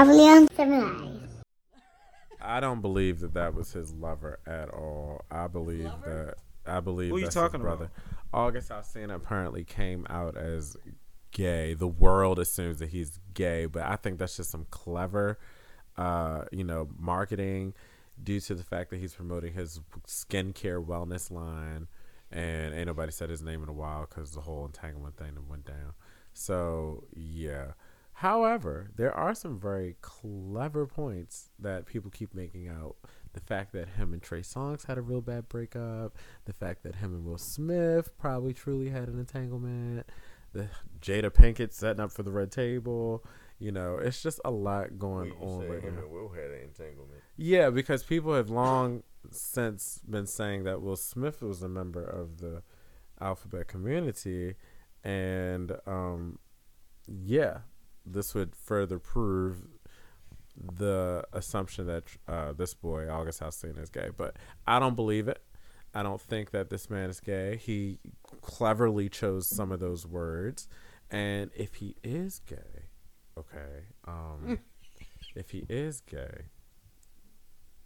Properly Uncivilized. I don't believe that that was his lover at all. I believe Lover? that I believe Who you that's talking his about? brother. August Alsina apparently came out as gay. The world assumes that he's gay, but I think that's just some clever, uh, you know, marketing due to the fact that he's promoting his skincare wellness line, and ain't nobody said his name in a while because the whole entanglement thing that went down. So yeah. However, there are some very clever points that people keep making out. The fact that him and Trey Songz had a real bad breakup, the fact that him and Will Smith probably truly had an entanglement, the Jada Pinkett setting up for the red table. You know, it's just a lot going Wait, on right him now. and Will had an entanglement. Yeah, because people have long since been saying that Will Smith was a member of the alphabet community, and um, yeah, this would further prove the assumption that uh, this boy August Alsina is gay. But I don't believe it. I don't think that this man is gay. He cleverly chose some of those words, and if he is gay, okay, um, if he is gay.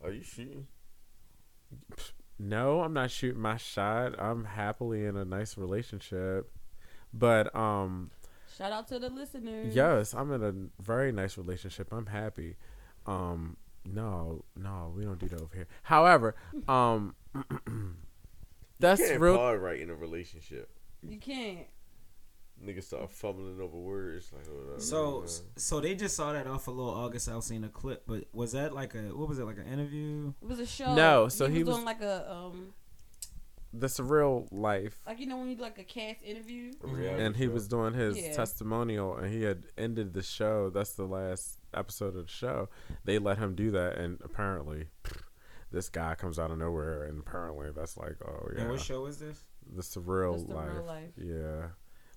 Are you shooting? No, I'm not shooting my shot. I'm happily in a nice relationship. But um Shout out to the listeners. yes, I'm in a very nice relationship. I'm happy. Um no, no, we don't do that over here. However, um that's you can't real pod right in a relationship. You can't. Niggas start fumbling over words like. hold up, So, man. so they just saw that off a little August Alsina clip, but was that like a what was it like an interview? It was a show. No, so he, he was, was- doing like a um, that's real life. like you know when you do like a cast interview. Oh, a reality And he show. was doing his Yeah. testimonial and he had ended the show. That's the last episode of the show. They let him do that and apparently this guy comes out of nowhere and apparently that's like, oh yeah. And what show is this? The surreal Just the life. life. Yeah.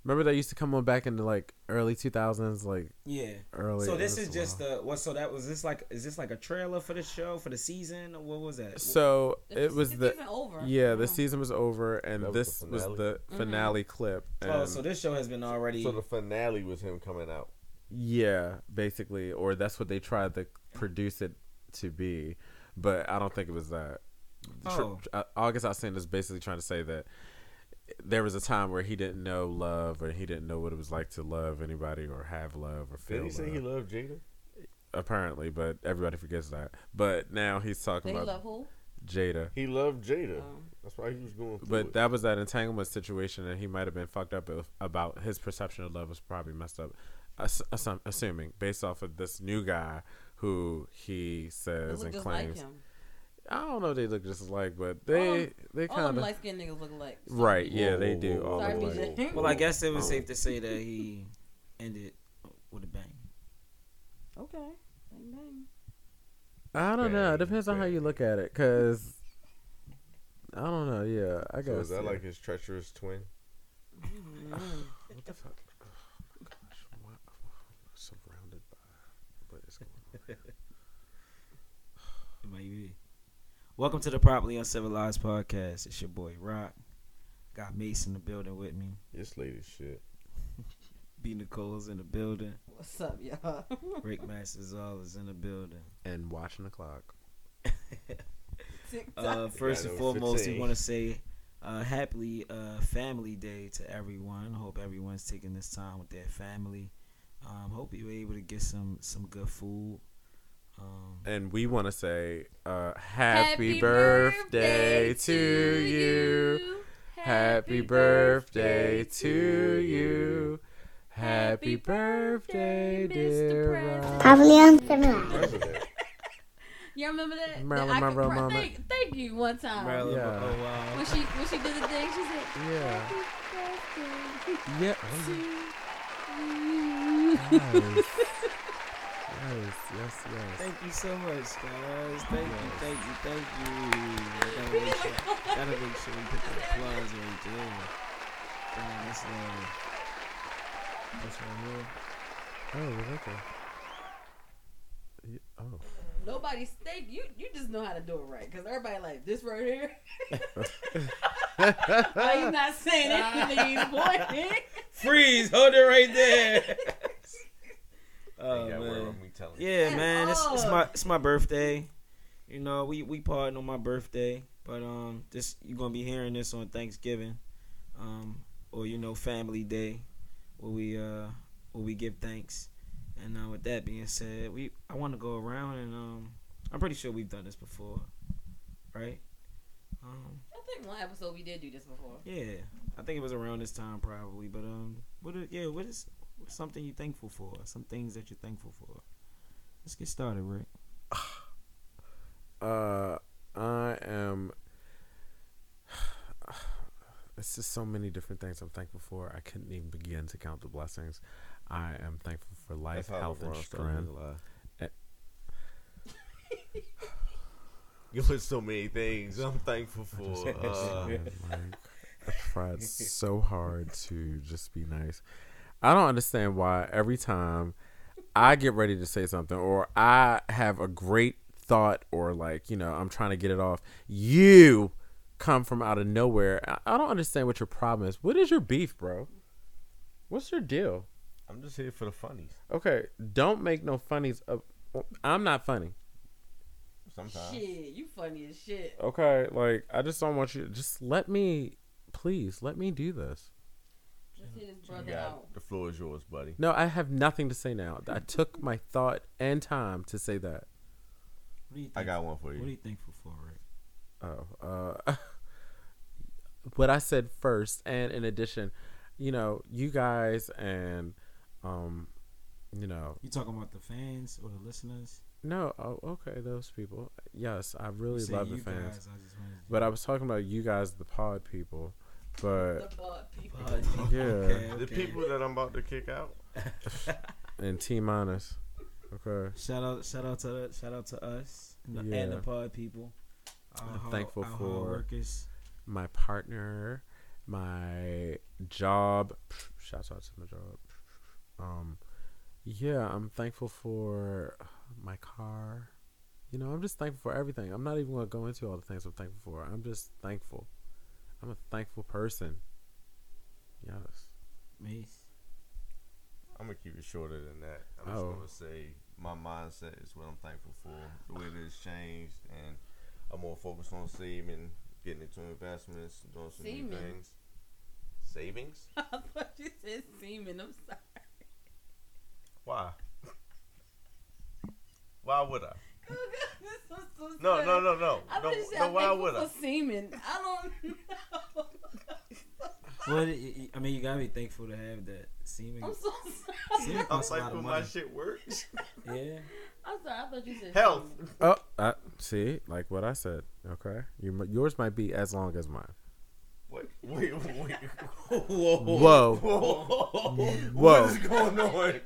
Remember that used to come on back in the like early two thousands, like Yeah. early. So this is just the what? So that was this like is this like a trailer for the show for the season? Or What was that? So The- it was it's the over. yeah the season was over and That was this the was finale? the mm-hmm. finale clip. Oh, and oh, so this show has been already. So the finale was him coming out. yeah, basically, or that's what they tried to produce it to be, but I don't think it was that. Tr- Oh. August Alsina is basically trying to say that there was a time where he didn't know love or he didn't know what it was like to love anybody or have love or feel Did he say love. he loved Jada? apparently, but everybody forgets that. But now he's talking They about love who? Jada. He loved Jada. Oh. That's why he was going through But it. that was that entanglement situation, and he might have been fucked up if, about his perception of love was probably messed up. Ass- assum- assuming based off of this new guy who he says and just like claims. him. I don't know if they look just alike, but All they them- they All kind of light skinned niggas look alike. right. Yeah, they do. whoa, all Sorry, look alike. Well, I guess it was safe to say that he ended with a bang. Okay. Bang bang. I don't know. It Bang, depends on how you look at it, cause I don't know. Yeah, I guess. So is that yeah. like his treacherous twin? Mm. what the fuck? Oh my gosh, what? Surrounded by what is going on? It might be. Welcome to the Properly Uncivilized podcast. It's your boy Rock. Got Mace in the building with me. This lady shit. B Nicole's in the building. What's up, y'all? Rick Masters all is in the building. And watching the clock. Uh, first and foremost, we want to say uh, happy uh, Family Day to everyone. Hope everyone's taking this time with their family. Um, hope you were able to get some some good food. Um, And we want to say, uh, happy, birthday, to you. Happy birthday to you. Happy birthday, dear Rob. Properly Uncivilized. President. You remember that? Marilyn that I could Monroe cry- moment. Thank, thank you one time. Marilyn, Yeah. oh wow. When she when she did the thing, she said, Yeah. "Happy birthday Yeah. to you." Yes. yes, yes, yes. Thank you so much, guys. Thank you, thank you, thank you. Gotta make sure, gotta make sure we put the applause right there. Damn, that's lovely. That's right here. Oh, okay. Yeah, Oh. Nobody's thank you. You just know how to do it right, cause everybody like this right here. Why you not saying anything? He's pointing. Freeze! Hold it right there. oh Ain't got word man. we. Yeah, At man, it's, it's my it's my birthday. You know, we we partying on my birthday, but um, this you're gonna be hearing this on Thanksgiving, um, or you know, Family Day, where we uh where we give thanks. And uh, with that being said, we I want to go around and um, I'm pretty sure we've done this before, right? Um, I think one episode we did do this before. yeah, I think it was around this time probably, but um, what are, yeah, what's something you're thankful for? Some things that you're thankful for. Let's get started, Rick. Uh, I am. It's just so many different things I'm thankful for. I couldn't even begin to count the blessings. I am thankful for life, health, and LeBron strength. Eh. You put so many things. I'm thankful for. Uh, like, I tried so hard to just be nice. I don't understand why every time I get ready to say something or I have a great thought or like, you know, I'm trying to get it off, you come from out of nowhere. I- I don't understand what your problem is. What is your beef, bro? What's your deal? I'm just here for the funnies. Okay, don't make no funnies of I'm not funny. Sometimes. Shit, you funny as shit. Okay, like I just don't want you just let me please let me do this. Just You got out. the floor is yours, buddy. No, I have nothing to say now. I took my thought and time to say that. What do you I got one for you. What are you. you thankful for, Rick? Oh, uh, what I said first, and in addition, you know, you guys and, um, you know, You talking about the fans or the listeners? no, oh, okay, those people. Yes, I really love the fans, guys, I just wanted to- but I was talking about you guys, the pod people. But The bud people. Yeah. okay, The people that I'm about to kick out. and T minus, okay. Shout out, shout out to the, shout out to us and the, and the pod people. Our I'm hard- thankful our for- workers. my partner, my job. Shout out to my job. Um, yeah, I'm thankful for my car. You know, I'm just thankful for everything. I'm not even going to go into all the things I'm thankful for. I'm just thankful. I'm a thankful person. Yes. Me. I'm gonna keep it shorter than that. I'm Oh. just gonna say my mindset is what I'm thankful for. The way that it's changed, and I'm more focused on saving, getting into investments, doing some Semen. new things. Savings? I thought you said semen. I'm sorry. Why? Why would I? This was so No, no, no, no, I no, thought you no. Why would I? semen. I don't know. Well, I mean, you gotta be thankful to have that semen. I'm so sorry. Semen I'm costs a lot thankful of my money. shit works. Yeah. I'm sorry. I thought you said Health. semen. Oh, uh, see, like what I said. Okay, you, yours might be as long as mine. Wait, wait, wait. Whoa, Whoa. Whoa. Whoa. What is going on?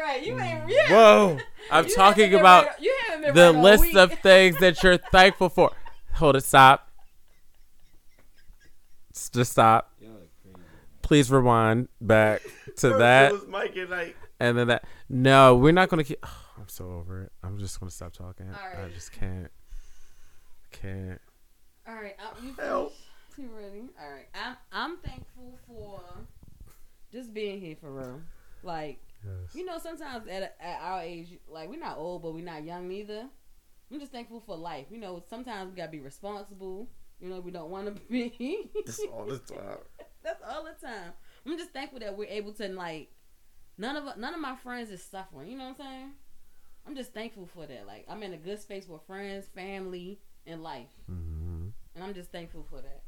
Right. You ain't. Mm. Yeah. Whoa! I'm You talking about right- you the right list of things that you're thankful for. Hold it, stop. Just stop. Y'all are crazy. Please rewind back to that, It was Mike and then that. No, we're not gonna keep. I'm so over it. I'm just gonna stop talking. I just can't. Can't. All right, I, you Help. You ready? All right, I'm I'm thankful for just being here for real. Like Yes. you know, sometimes at at our age, like we're not old, but we're not young neither. I'm just thankful for life. You know, sometimes we gotta be responsible. You know, we don't want to be. this all the time. That's all the time. I'm just thankful that we're able to like. None of none of my friends is suffering. You know what I'm saying? I'm just thankful for that. Like I'm in a good space with friends, family, and life, hmm and I'm just thankful for that.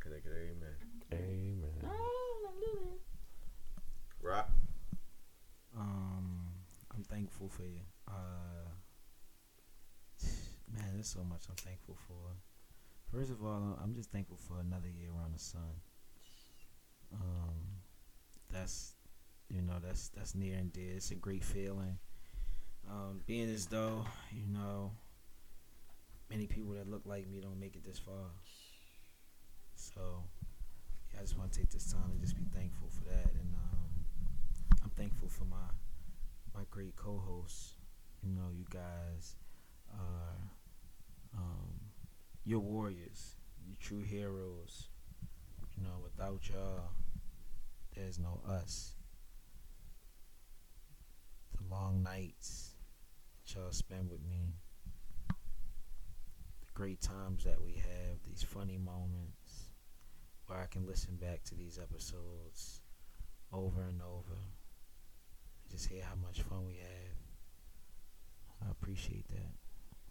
Can I get an amen? Amen. Oh, hallelujah. Rock. Um, I'm thankful for you. Uh, man, there's so much I'm thankful for. First of all, I'm just thankful for another year around the sun. Um, that's you know that's that's near and dear. It's a great feeling. Um, being as though you know many people that look like me don't make it this far. So yeah, I just want to take this time and just be thankful for that, and I'm thankful for my my great co-hosts. You know, you guys are um, you're warriors, you're true heroes. You know, without y'all, there's no us. The long nights, that y'all spend with me. The great times that we have, these funny moments where I can listen back to these episodes over and over. Just hear how much fun we have. I appreciate that.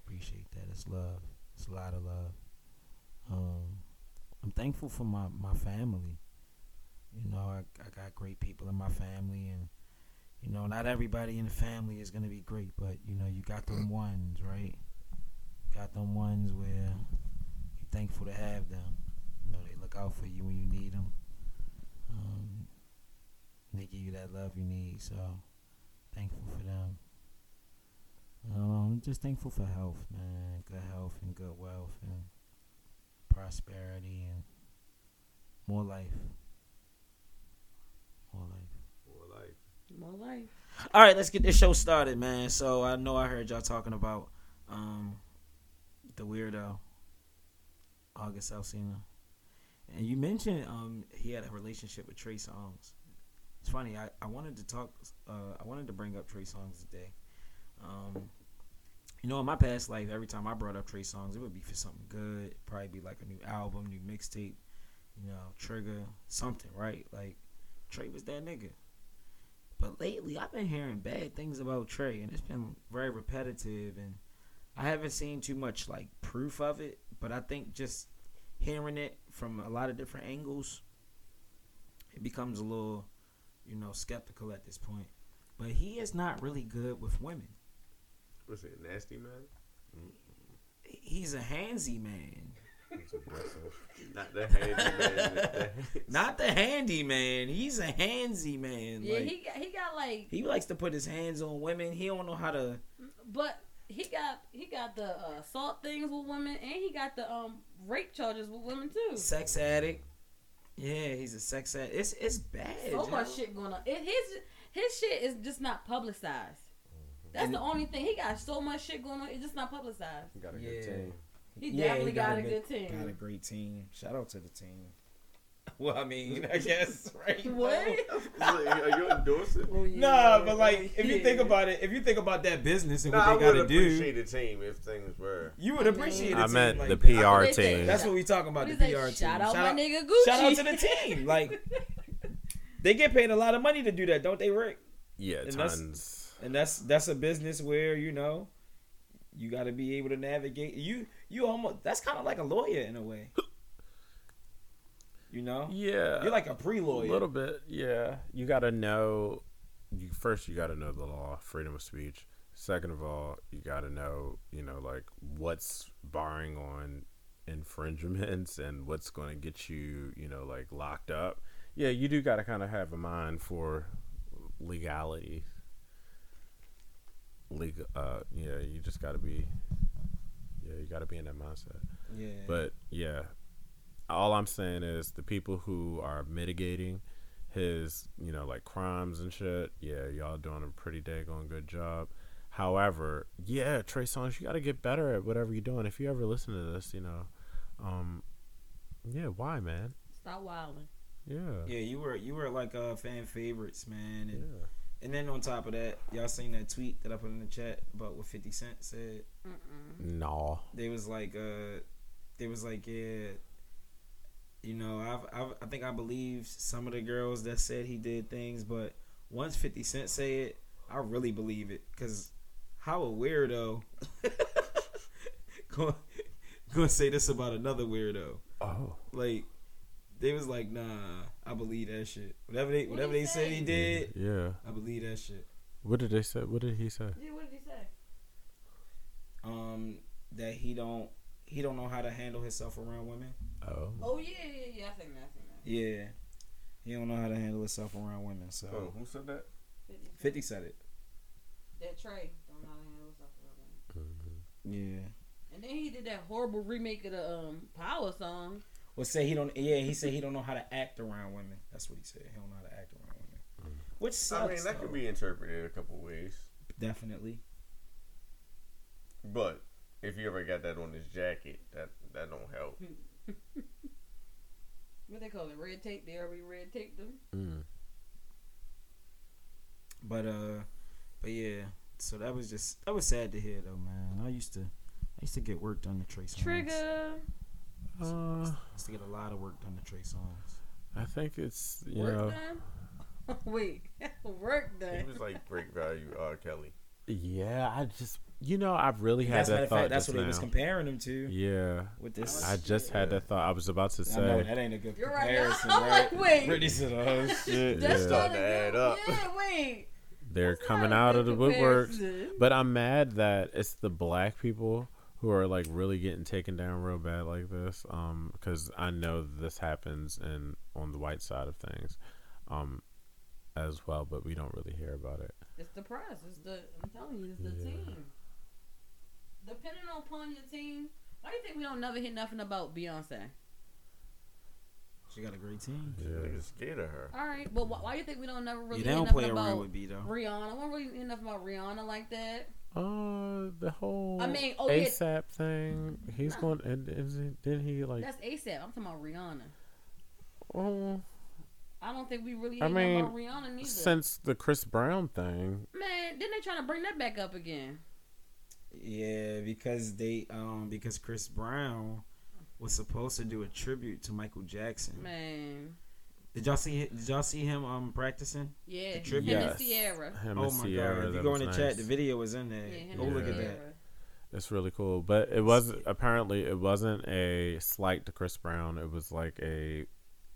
Appreciate that. It's love. It's a lot of love. Um, I'm thankful for my, my family. You know, I, I got great people in my family, and you know, not everybody in the family is gonna be great, but you know, you got them ones, right? Got them ones where you're thankful to have them. You know, they look out for you when you need them. Um, they give you that love you need, so thankful for them. Um, just thankful for health, man. Good health and good wealth and prosperity and more life. More life. More like More life. All right, let's get this show started, man. So I know I heard y'all talking about um the weirdo August Alsina, and you mentioned um he had a relationship with Trey Songz. It's funny. I, I wanted to talk. Uh, I wanted to bring up Trey Songz today. Um, you know, in my past life, every time I brought up Trey Songz, it would be for something good. Probably be like a new album, new mixtape. You know, trigger something, right? Like Trey was that nigga. But lately, I've been hearing bad things about Trey, and it's been very repetitive, and I haven't seen too much like proof of it. But I think just hearing it from a lot of different angles, it becomes a little, you know, skeptical at this point. But he is not really good with women. what's it, nasty man? He's a handsy man, Not the handy man. the- not the handy man. He's a handsy man. Yeah, like, he got he got like, he likes to put his hands on women. He don't know how to. but he got he got the uh, assault things with women, and he got the um rape charges with women too. sex addict. Yeah, he's a sex addict. It's it's bad. So yo. much shit going on. It, his his shit is just not publicized. That's And- the only thing. He got so much shit going on. It's just not publicized. He Got a Yeah. good team. He Yeah, definitely he got, a good- good team. Got a great team. Shout out to the team. Well, I mean, I guess right. What? Are you endorsing? Oh, yeah. Nah, but like, if you think about it, if you think about that business and Nah, what they gotta do, appreciate the team if things were. you would appreciate it. I meant like the. PR What they say? team. That's what we talking about. he The say? PR team. Shout out my nigga Gucci. Shout out to the team. Like, they get paid a lot of money to do that, don't they, Rick? Yeah, And that's- tons. and that's that's a business where you know you got to be able to navigate you you almost that's kind of like a lawyer in a way you know Yeah, you're like a a pre-lawyer A little bit. Yeah, you got to know. You first, you got to know the law, freedom of speech. Second of all, you got to know, you know, like what's barring on infringements and what's going to get you, you know, like locked up. Yeah, you do got to kind of have a mind for legality. Legal, uh, yeah, you just got to be, yeah, you got to be in that mindset. yeah But yeah, all I'm saying is the people who are mitigating his, you know, like crimes and shit. Yeah, y'all doing a pretty daggone good job. However, yeah, Trey Songz, you got to get better at whatever you're doing. If you ever listen to this, you know, um, yeah, why, man? Stop wilding. Yeah, yeah you were you were like uh fan favorites man and, yeah. and then on top of that y'all seen that tweet that i put in the chat about what 50 cent said Mm-mm. No, they was like uh they was like yeah you know I've, I've i think i believe some of the girls that said he did things but once 50 cent say it i really believe it because how a weirdo going gonna say this about another weirdo oh, like they was like nah i believe that shit whatever they whatever he they said he say? did yeah. i believe that shit What did they say? What did he say? Yeah, what did he say? um that he don't he don't know how to handle himself around women Oh, Oh yeah, yeah, yeah. I think that. I think that. Yeah. He don't know how to handle himself around women. So Oh, who said that? 50 Fifty said it. That Trey don't know how to handle himself around women. Mm-hmm. Yeah. And then he did that horrible remake of the um Power song. Well, say he don't. Yeah, he said he don't know how to act around women. That's what he said. He don't know how to act around women. Mm. Which sucks. I mean, that though. could be interpreted a couple ways. definitely. But if you ever got that on his jacket, that that don't help. Hmm. What they call it? Red tape. They already red taped them. mm. But uh, but yeah, so that was just that was sad to hear though, man. I used to I used to get work done to Trey Songz. Trigger. Uh, I used to get a lot of work done to Trey Songz. I think it's you Work know done. Wait, work He done. was like break value R. Kelly. yeah. I just you know I've really had That's that of thought fact, that's just what he was comparing him to yeah, with this. I just had that thought. I was about to I know say. that ain't a good You're right. comparison, I'm right? like, wait. Brittany said, "Oh shit." That's yeah. Starting to add up. Yeah, wait. They're That's coming out of good the woodworks. But I'm mad that it's the black people who are like really getting taken down real bad like this. Um, because I know this happens in on the white side of things, um, as well. But we don't really hear about it. It's the press. It's the. I'm telling you, it's the Yeah. team. Depending upon your team, why do you think we don't never hear nothing about Beyonce? She got a great team. Yeah. Niggas scared of her. All right, but why, why do you think we don't never really Yeah, they hear don't nothing play around about with B though. Rihanna? I don't really hear nothing about Rihanna like that. Uh, the whole I mean, oh, yeah. ASAP thing. He's going. And is he, he like? That's ASAP. I'm talking about Rihanna. Oh, I don't think we really I mean, about Rihanna neither. since the Chris Brown thing. Man, didn't they trying to bring that back up again? Yeah, because they um because Chris Brown was supposed to do a tribute to Michael Jackson. Man, Did y'all see did y'all see him um practicing? yeah, The him tribute? and Yes. Sierra. Him oh and my Sierra, god. If you go in the nice. chat, the video was in there. Yeah, him Go and look at that. It's really cool, but it was apparently it wasn't a slight to Chris Brown. It was like a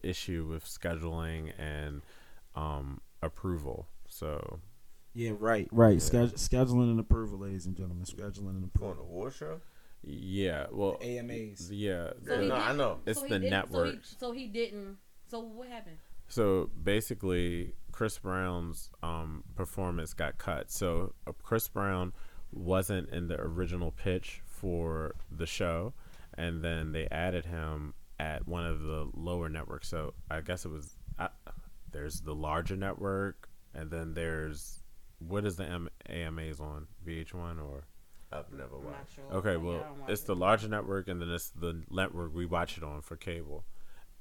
issue with scheduling and um, approval. So Yeah, right, right. Sched- scheduling and approval, ladies and gentlemen. Scheduling and For an approval. award show? yeah, well, AMAs. yeah. So he no, I know. It's so the network. So he, so he didn't. So what happened? So basically, Chris Brown's um, performance got cut. So uh, Chris Brown wasn't in the original pitch for the show, and then they added him at one of the lower networks. So I guess it was uh, there's the larger network, and then there's what is the M- AMAs on VH1 or I've never I'm not watched. sure. Okay, Yeah, well, I watch it's it. the larger network, and then it's the network we watch it on for cable,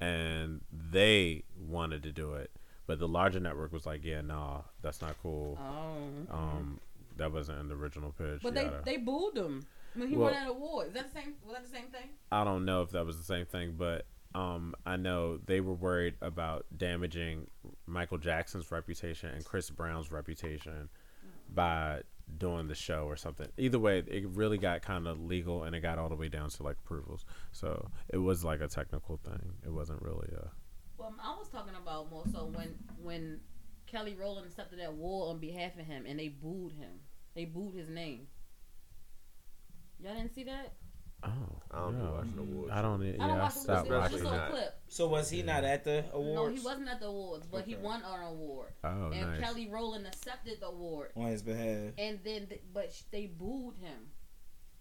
and they wanted to do it, but the larger network was like, "Yeah, nah, that's not cool. Oh. Um, that wasn't in the original pitch." But they yada." they booed him when he Well- won that award. Is that the same? Was that the same thing? I don't know if that was the same thing, but um, I know they were worried about damaging Michael Jackson's reputation and Chris Brown's reputation by doing the show or something. Either way, it really got kind of legal and it got all the way down to like approvals. So it was like a technical thing. It wasn't really a. Well, I was talking about more so when when Kelly Rowland accepted that award on behalf of him, and they booed him. They booed his name. Y'all didn't see that? Oh, I don't be no. watching awards. I don't. Yeah, I don't I watch the stopped awards. It was watching. that. So was he not at the awards? No, he wasn't at the awards, but he won an award. Oh, and nice. Kelly Rowland accepted the award, on his behalf. and then th- but sh- they booed him.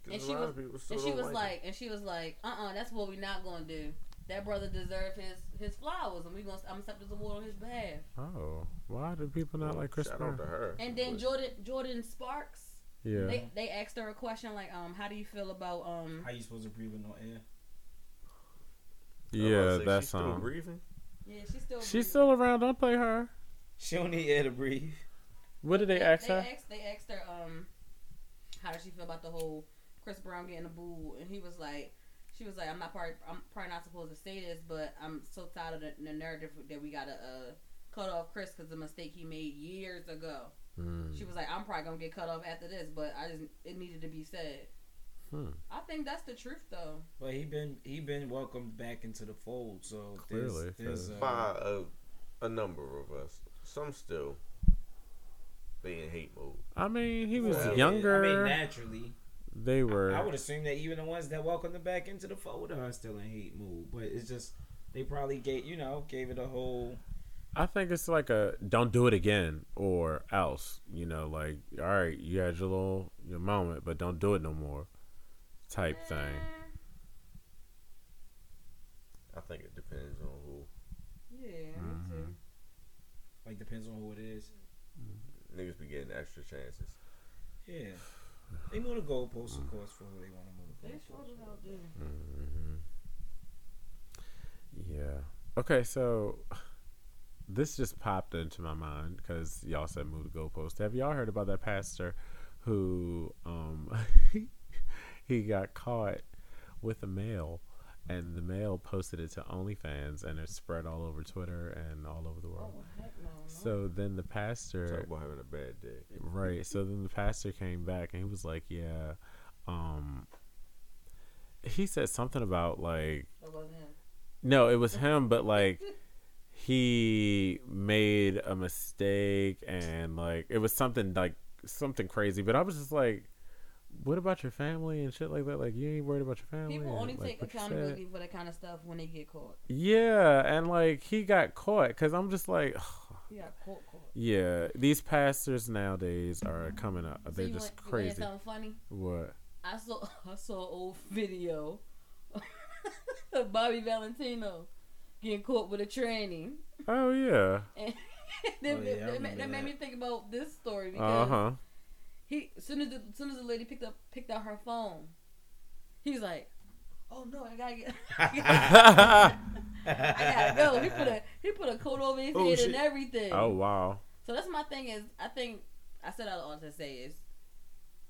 And a she lot was- of people And she was like like, and she was like, uh, uh that's what we're not gonna do. That brother deserved his his flowers, and we gonna I'm accept this award on his behalf. Oh, why do people it. not like Chris Shout Brown? out to her. And then Jordan Jordin Sparks, Yeah. they they asked her a question like, um, how do you feel about um? How you supposed to breathe with no air? I was about yeah, to say, that she's still song. breathing. Yeah, she's still. She's breathing. still around. Don't play her. She don't need air to breathe. What did they ask they her? Asked, they asked her um, how does she feel about the whole Chris Brown getting a boo, and he was like. She was like, "I'm not probably, I'm probably not supposed to say this, but I'm so tired of the, the narrative that we gotta uh, cut off Chris because the mistake he made years ago." Hmm. She was like, "I'm probably gonna get cut off after this, but I just it needed to be said." Hmm. I think that's the truth, though. But he been he been welcomed back into the fold. So Clearly, there's, clearly. uh, By a, a number of us. Some still. They in hate mode. I mean, he was Yeah, I mean- younger. I mean, naturally, they were. I would assume that even the ones that welcomed him back into the fold are still in hate mood. But it's just they probably gave you know gave it a whole. I think it's like a don't do it again or else. You know, like all right, you had your little your moment, but don't do it no more. Type thing. I think it depends on who. Yeah, Mhm. me too. Like depends on who it is. Niggas be getting extra chances. Yeah, they move the goalposts, of course, for who they want to move the They sure goalposts. do out there. hmm Yeah. Okay, so this just popped into my mind because y'all said move the goalpost. Have y'all heard about that pastor who um he got caught with a mail and the mail posted it to OnlyFans and it spread all over Twitter and all over the world. Oh heck no. no. So then the Talk pastor about having a bad day. Right. So then the pastor came back and he was like, "Yeah, um he said something about like That wasn't him. no, it was him, but like he made a mistake and like it was something like something crazy, but I was just like what about your family and shit like that? Like you ain't worried about your family. People and, only like, take what you said? accountability for that kind of stuff when they get caught. Yeah, and like he got caught because I'm just like, yeah, caught, caught. yeah, these pastors nowadays are coming up. So They're just want- you wanna hear crazy. Something funny. What? I saw I saw an old video of Bobby Valentino getting caught with a tranny. Oh yeah. And that, Oh, yeah, that- that, that made me think about this story because Uh huh. he as soon as the, as soon as the lady picked up picked out her phone, he's like, "Oh no, I gotta get, I gotta go." He put a he put a coat over his Oh, head shit. and everything. oh wow. So that's my thing is I think I said all I all to say is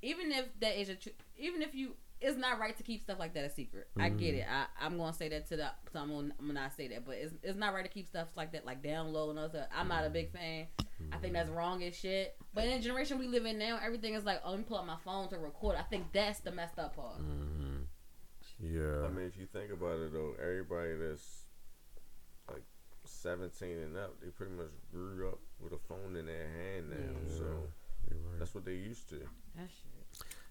even if that is a tr- even if you it's not right to keep stuff like that a secret. I get Mhm. it. I, I'm gonna say that to the so I'm gonna, I'm gonna not say that, but it's it's not right to keep stuff like that like down low and all that. I'm not a big fan. I think that's wrong as shit. But in the generation we live in now, everything is like, oh, let me pull out my phone to record. I think that's the messed up part. hmm Yeah. I mean, if you think about it though, everybody that's like 17 and up, they pretty much grew up with a phone in their hand now. Yeah. So right. that's what they used to. That shit.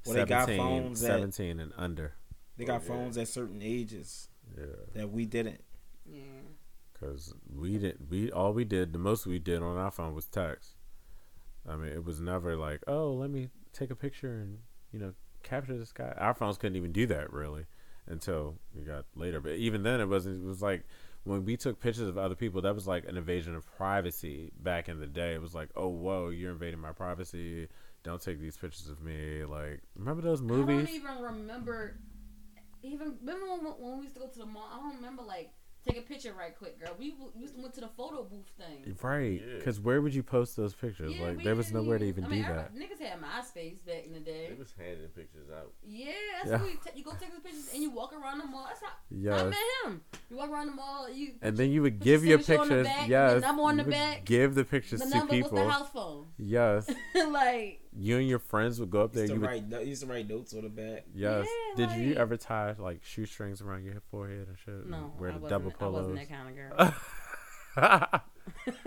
Well, they got phones that- 17 and under. They got Oh, yeah. phones at certain ages Yeah. that we didn't. Yeah. Cause we didn't. We all we did. The most we did on our phone was text. I mean, it was never like, oh, let me take a picture and you know capture this guy. Our phones couldn't even do that really until we got later. But even then, it wasn't. It was like when we took pictures of other people. That was like an invasion of privacy back in the day. It was like, oh, whoa, you're invading my privacy. Don't take these pictures of me. Like, remember those movies? I don't even remember. Even remember when, when we used to go to the mall? I don't remember like take a picture right quick, girl. We w- used to went to the photo booth thing. Right, Yeah. because where would you post those pictures? Yeah, like, there was didn't nowhere to even- even I mean, do that. Niggas had MySpace back in the day. They was handing pictures out. Yeah, that's Yeah. what we ta- you go take the pictures and you walk around the mall. That's how I Yes. met him. You walk around the mall. You And then you would give your signature on the pictures. back, and the yes. number on you the would back, Give the pictures the to number people. was the house phone. Yes. like You and your friends would go up there. Used You to would. write, no- used to write notes on the back. Yes. Yeah, Did you ever tie like shoestrings around your forehead and shit? no, and Wear I the wasn't, double I wasn't that kind of girl.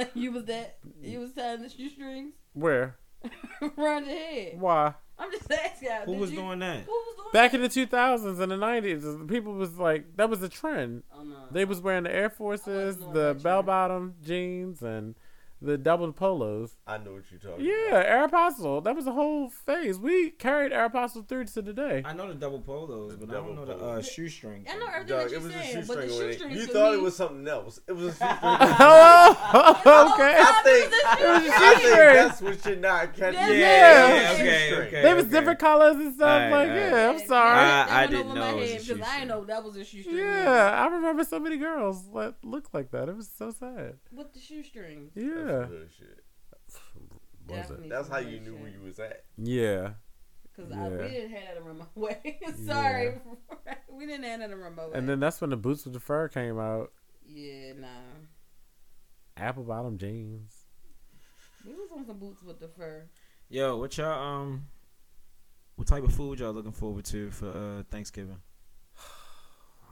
you was that? You was tying the shoestrings Where? around your head. Why? I'm just asking. Who did was you- doing that? Who was doing Back that? in the 2000s and the 90s, people was like that was a trend. Oh no. They was wearing the Air Forces, the bell bottom jeans, and the double polos. I know what you're talking Yeah, Aeropostale. That was a whole phase. We carried Aeropostale through to today. I know the double polos, but I don't know the uh, polos. shoestrings. I know about. everything Dog, that it you're was a saying, but the shoestring. on it. shoestrings. You thought me, it was something else. It was a shoestring. oh, okay. I think, It was a I think shoestring. that's what you're not catching. Yeah, yeah, yeah, okay, Shoestring. okay. They was different colors and stuff. Alright, like, alright. yeah, I'm sorry. I- that I went didn't over know my it was a head because I shoestring. didn't know that was a shoestring. yeah, I remember so many girls that looked like that. It was so sad. With the shoestrings. That's Yeah. some good shit. Was it? Definitely That's how you knew shit. where you was at. Yeah. Because Yeah. we didn't have that around my way. Sorry. we didn't have that around my way. And then that's when the boots with the fur came out. yeah, nah. Apple bottom jeans. We was on some boots with the fur. Yo, what y'all um, what type of food y'all looking forward to for uh Thanksgiving?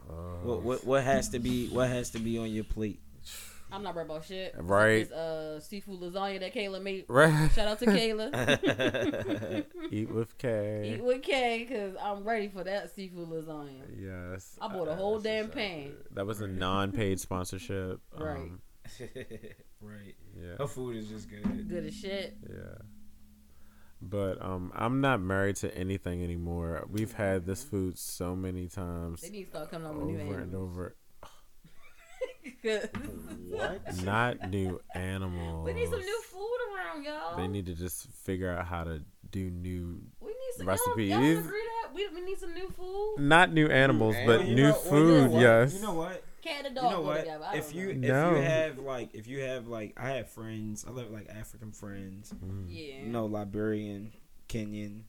Uh, What what what has to be what has to be on your plate? I'm not worried about shit. Right. It's uh seafood lasagna that Kayla made. Right. Shout out to Kayla. Eat with K. Eat with K, cause I'm ready for that seafood lasagna. Yes. I bought a Uh, whole damn sound pan. That was a non-paid sponsorship. Right. Um, right. yeah. Her food is just good. Good as shit. Yeah. But um, I'm not married to anything anymore. We've had this food so many times, They need to start coming up with new over and over. 'Cause- What? Not new animals. we need some new food around, y'all. They need to just figure out how to do new, we need some recipes. Y'all, y'all don't agree that we, we need some new food. not new animals, but animals. new know- well, you know food. yes. You know what? Cat and dog You know what? together. If you know. if No. you have like if you have like I have friends. I live like African friends. Mm. yeah, You know, Liberian, Kenyan,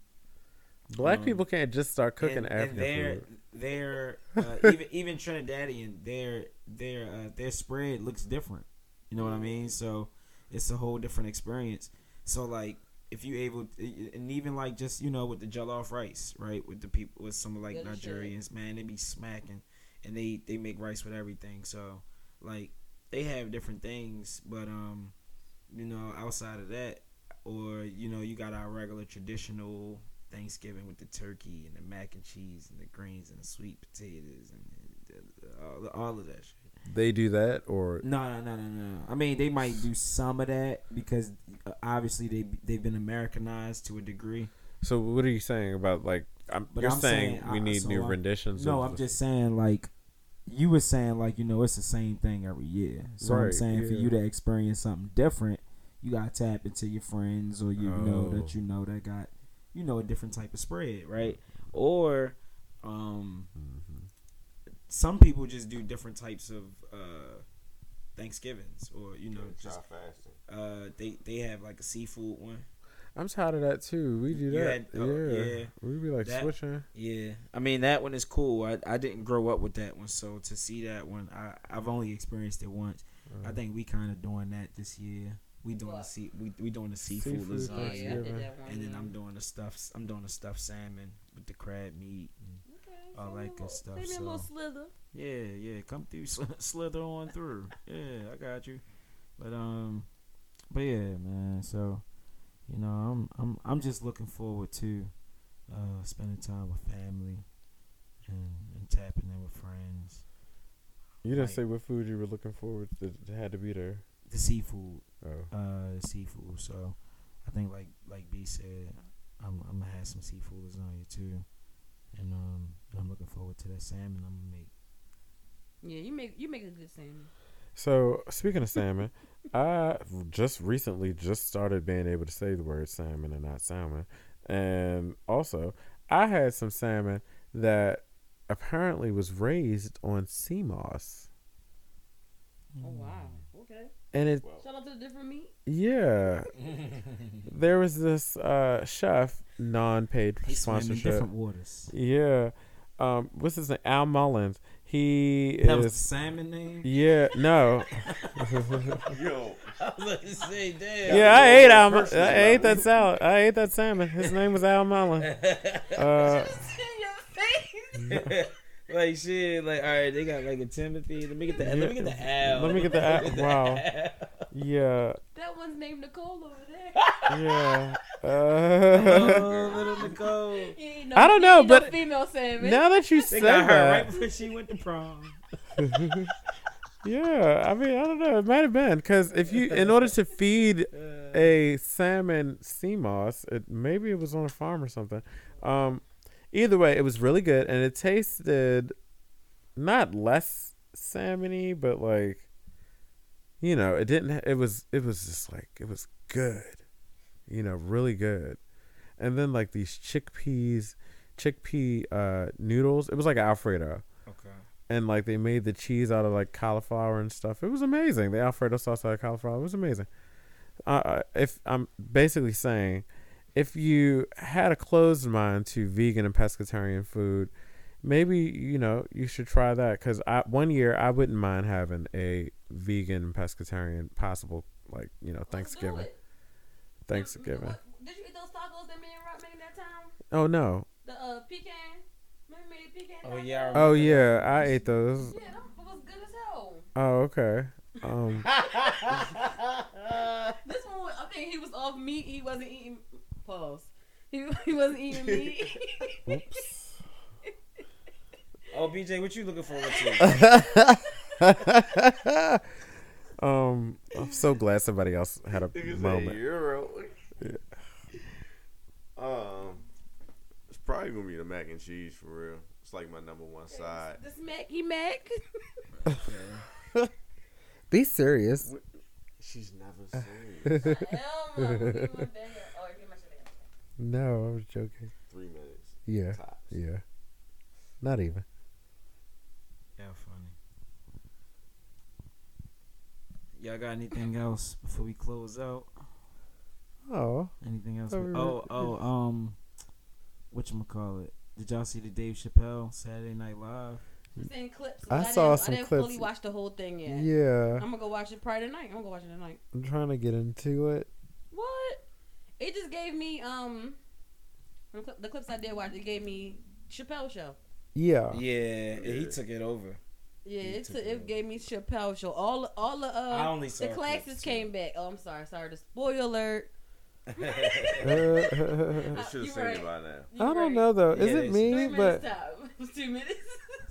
Black Um, people can't just start cooking and, African and they're food. they're uh, even even Trinidadian their their uh, their spread looks different. You know what I mean? So it's a whole different experience. So like if you able and even like just you know with the jollof rice right with the people with some like Good as shit. Nigerians man they be smacking and they they make rice with everything so like they have different things but um you know outside of that or you know you got our regular traditional Thanksgiving with the turkey and the mac and cheese and the greens and the sweet potatoes and the, the, all, all of that shit. They do that, or No, no, no, no, no. I mean, they might do some of that because uh, obviously they they've been Americanized to a degree. so what are you saying about like? I'm, But you're I'm saying, saying, we uh, need so new I'm- renditions. No, I'm the- just saying like you were saying like you know it's the same thing every year. So I'm Right, saying for you to experience something different, you gotta tap into your friends or you know Oh. that you know that got you know a different type of spread, right? Or um Mhm. some people just do different types of uh Thanksgivings or you know Try just uh they they have like a seafood one. I'm tired of that too. We do that. had- oh, yeah. yeah. we be like That- switching. Yeah, I mean that one is cool. I, I didn't grow up with that one, so to see that one, I I've only experienced it once. I think we kind of doing that this year. We doing the sea, we we doing the seafood, Seafood Yeah, lasagna, yeah, I Thanksgiving. one. and then. I'm doing the stuff I'm doing the stuffed salmon with the crab meat. And, Okay, all send that good little- stuff, Send me a little so. slither. yeah, yeah, come through, slither on through. Yeah, I got you. But um, but yeah, man. So you know, I'm I'm I'm just looking forward to uh spending time with family and and tapping in with friends. You didn't Right. say what food you were looking forward to, that had to be there. The seafood. Oh, uh seafood. So I think like like B said, I'm I'm gonna have some seafood lasagna too, and um I'm looking forward to that salmon I'm gonna make. Yeah, you make you make a good salmon. so speaking of salmon, I just recently just started being able to say the word salmon and not salmon, and also I had some salmon that apparently was raised on sea moss, Oh wow. Okay. And it Shout out to the different meat. yeah. There was this uh, chef non-paid He swam in sponsorship. different waters. Yeah. Um, what's his name? Al Mullins. He That was the is. salmon name. Yeah. No. Yo, I was like to say, damn. Yeah, I ate Al. I ate level. that salad. I ate that salmon. His name was Al Mullins. Uh, in your face. Like shit. Like all right, they got like a Timothy. Let me get the. Let me get the Al. Let me get the Al- wow. yeah. That one's named Nicole over there. Yeah. Uh, Oh, little Nicole. No, I don't know, ain't no but female salmon. now that you They said got her right before she went to prom. yeah. I mean, I don't know. It might have been because if you, in order to feed Uh, a salmon sea moss. It maybe it was on a farm or something. Um, either way, it was really good, and it tasted not less salmony, but like you know, it didn't. It was it was just like it was good, you know, really good. And then like these chickpeas, chickpea uh, noodles. It was like Alfredo okay. and like they made the cheese out of like cauliflower and stuff. It was amazing. The Alfredo sauce out of cauliflower was amazing. Uh, Uh, if I'm basically saying, if you had a closed mind to vegan and pescatarian food, maybe you know you should try that. Because I one year I wouldn't mind having a vegan and pescatarian possible like you know Thanksgiving. Thanksgiving. Did you eat those tacos that me and Rock made that time? Oh no. The uh, pecan. Remember made pecan? Oh, yeah, I Oh yeah, that. I ate those. Yeah, that was good as hell. Oh okay. Um. This one, I think he was off meat. He wasn't eating. Pause. He, he wasn't eating meat. Whoops. Oh, BJ, what you looking forward to? um, I'm so glad somebody else had a nigga say moment. Euro. Um, it's probably gonna be the mac and cheese for real. It's like my number one side. this Mac, he Mac. Be serious. She's never serious. Hell No, I was joking. Three minutes Yeah, tops. yeah. Not even. Yeah, funny. Y'all got anything else before we close out? Oh, Anything else? Oh, we oh, were- oh, um, what you call it? Did y'all see the Dave Chappelle Saturday Night Live? I'm seeing clips. I but saw didn't, some I didn't clips. fully watch the whole thing yet. Yeah, I'm gonna go watch it Friday night. I'm gonna go watch it tonight. I'm trying to get into it. What? It just gave me um the clips I did watch. It gave me Chappelle show. Yeah, Yeah, he took it over. Yeah, He it, took took, it it gave me Chappelle show. All all the I uh only saw the classes came back. Oh, I'm sorry, sorry. The spoiler alert. Uh, I Uh, should have seen right. it by now. You I don't know though. Is they- it Three me? minutes But time. Two minutes.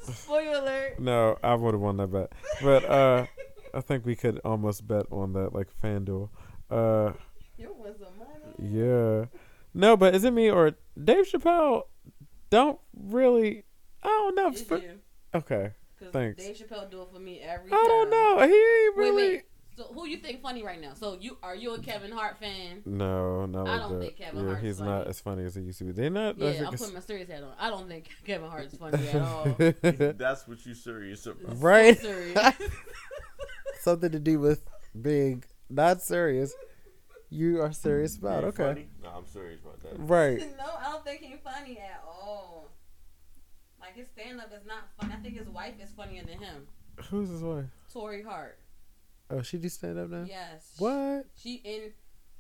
spoiler alert. no, I would have won that bet. But uh, I think we could almost bet on that, like FanDuel. Uh, You want some money? Yeah. No, but is it me or Dave Chappelle? Don't really. I don't know. It's For- you. okay. Thanks. Dave Chappelle do it for me every I time. don't know. He ain't really. wait. So who you think funny right now? So you are you a Kevin Hart fan? No, not I don't that. think Kevin yeah, Hart's he's funny. not as funny as he used to be. They're not. Yeah, that's I'm putting my serious hat on. I don't think Kevin Hart is funny at all. That's what you serious about. Right. So serious. Something to do with being not serious. You are serious about. Ain't Okay. funny? No, I'm serious about that. Right. no, I don't think he's funny at all. Like his stand up is not funny. I think his wife is funnier than him. Who's his wife? Torrei Hart. Oh, she do stand up now. Yes. What? She in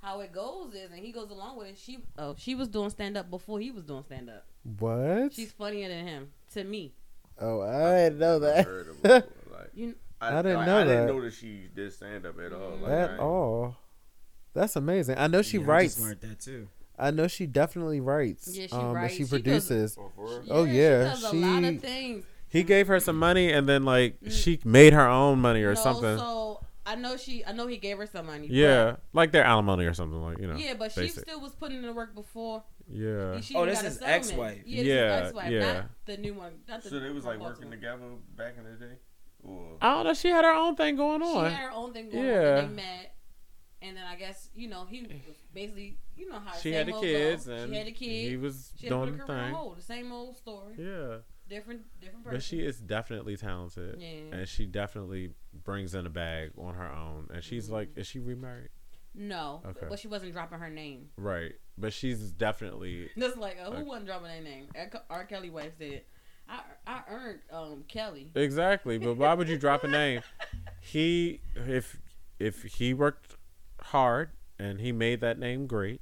how it goes is, and he goes along with it. She oh she was doing stand up before he was doing stand up. What? She's funnier than him to me. oh, I didn't know that heard of her before. Like, You I didn't like, know I didn't that. know that she did stand up at all. Mm-hmm. Like, at ain't- all. That's amazing. I know she Yeah, I writes. just learned that too. I know she definitely writes. Yeah, she um, writes. And she She produces. Oh. Oh, yeah, she does a lot of things. He gave her some money, and then like Mm. she made her own money or No, something. So I know she. I know he gave her some money. yeah, like their alimony or something like you know. Yeah, but she still was putting in the work before. Yeah. She Oh, even this got a is settlement. ex-wife. Yeah, this Yeah, is ex-wife, yeah. not the new one. Not the So they was like working Baltimore. together back in the day? Or I don't know. She had her own thing going on. She had her own thing going Yeah. on. And they met, and then I guess you know he was basically you know how She had the kids, and she had the kids. he was doing the thing. hold. The same old story. Yeah, Different, different person. but she is definitely talented, Yeah. and she definitely brings in a bag on her own. And she's like, is she remarried? no, Okay. but she wasn't dropping her name. Right, but she's definitely Just like uh, who wasn't dropping their name? R. R. Kelly wife said, "I I earned um Kelly." exactly. But why would you drop a name? He if if he worked hard and he made that name great,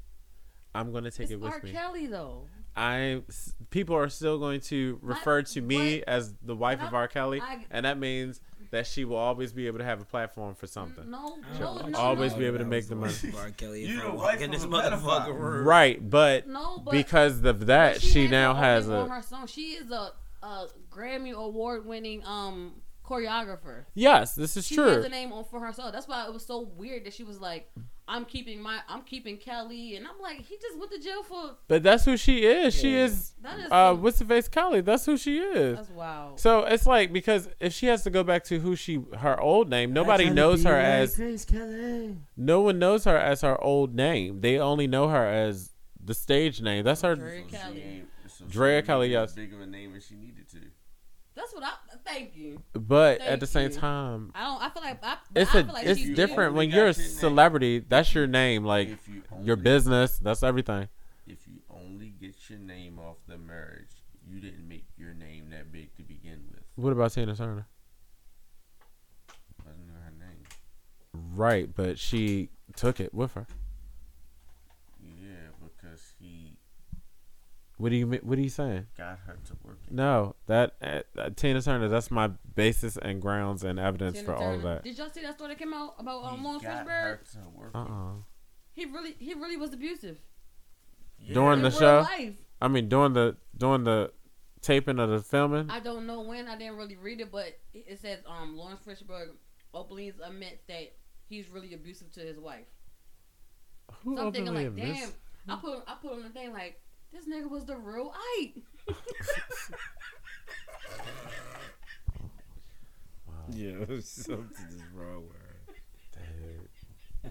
I'm gonna take It's it with R. me. Kelly though. I people are still going to refer to me but- as the wife of R. Kelly, I- and that means that she will always be able to have a platform for something. No, no, no, always no. be able to make the money. R. Kelly, You the wife in this motherfucker room. Right, but No, but because of that, she, has now has own on a her song. She is a, a Grammy award winning um choreographer. yes. This is She true. has a name on for herself. That's why it was so weird that she was like, "I'm keeping my, I'm keeping Kelly," and I'm like, he just went to jail for But that's who she is. She is. that is Uh, what's the face, Kelly? That's who she is. that's wild. So it's like because if she has to go back to who she her old name, nobody knows her as Grace Kelly. no one knows her as her old name. They only know her as the stage name. That's her. Drea Kelly. ain't- Drea Kelly, yes. Big of a name as she needed to. That's what I thank you. But Thank at the same you. time, I don't. I feel like I, it's I a feel like it's different only when you're a your name. celebrity. That's your name, like if you your business. That's everything. If you only get your name off the marriage, you didn't make your name that big to begin with. What about Tina Turner? Wasn't her name? Right, but she took it with her. Yeah, because he What do you? What are you saying? got her to work. it. No, that uh, uh, Tina Turner. That's my basis and grounds and evidence Tina for all of that. Did y'all see that story that came out about um, Laurence got Fishburne? her to work. Uh it. uh He really, he really was abusive. Yeah. During the show? life. I mean, during the during the taping of the filming. I don't know when. I didn't really read it, but it it says um Laurence Fishburne openly admits that he's really abusive to his wife. Who So I'm thinking openly like, damn. admits- I put I put on the thing like this nigga was the real Ike. Wow, Yeah, it was something is wrong with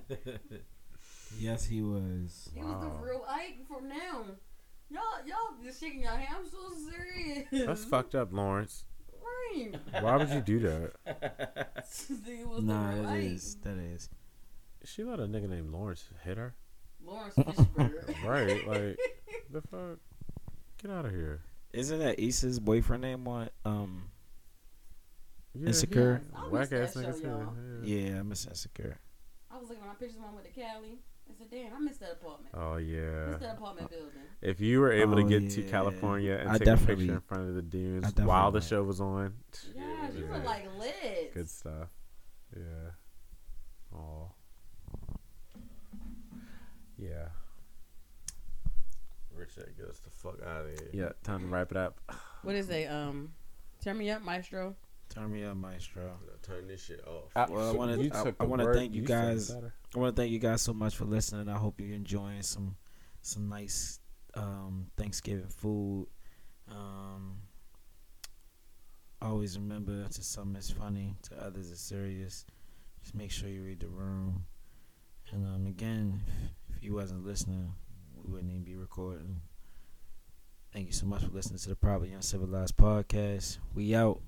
her. dude. Yes, he was. He was the real Ike from now. Y'all y'all just shaking your head. I'm so serious. That's fucked up, Laurence. Right. Why would you do that? This nigga was Nah, the real that Ike. is that is. She let a nigga named Laurence hit her. Laurence Fishburne. Right, like the fuck. Get out of here. Isn't that Issa's boyfriend name on um Yeah, Insecure? I Whack ass that niggas. y'all. Yeah. Yeah, I'm Miss Insecure. I was looking at my pictures when I went to Cali. I said, damn, I missed that apartment. Oh I yeah. missed that apartment building. If you were able Oh, to get to. California and I take a picture in front of the dunes while the show was on, Yeah, it you were like like lit. good stuff. Yeah. Oh. Yeah. Rich, that get us the fuck out of here. Yeah. Time to wrap it up. What is a um? Turn me up, Maestro. Turn me up, Maestro. Turn this shit off. Well, I wanna- I- I wanna thank you said it guys. I want to thank you guys so much for listening. I hope you're enjoying some some nice um, Thanksgiving food. Um, always remember to some it's funny, to others it's serious. Just make sure you read the room. And um, again, if, if you wasn't listening, we wouldn't even be recording. Thank you so much for listening to the Properly Uncivilized podcast. We out.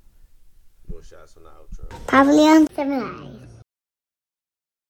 More shots on the outro. Properly Uncivilized.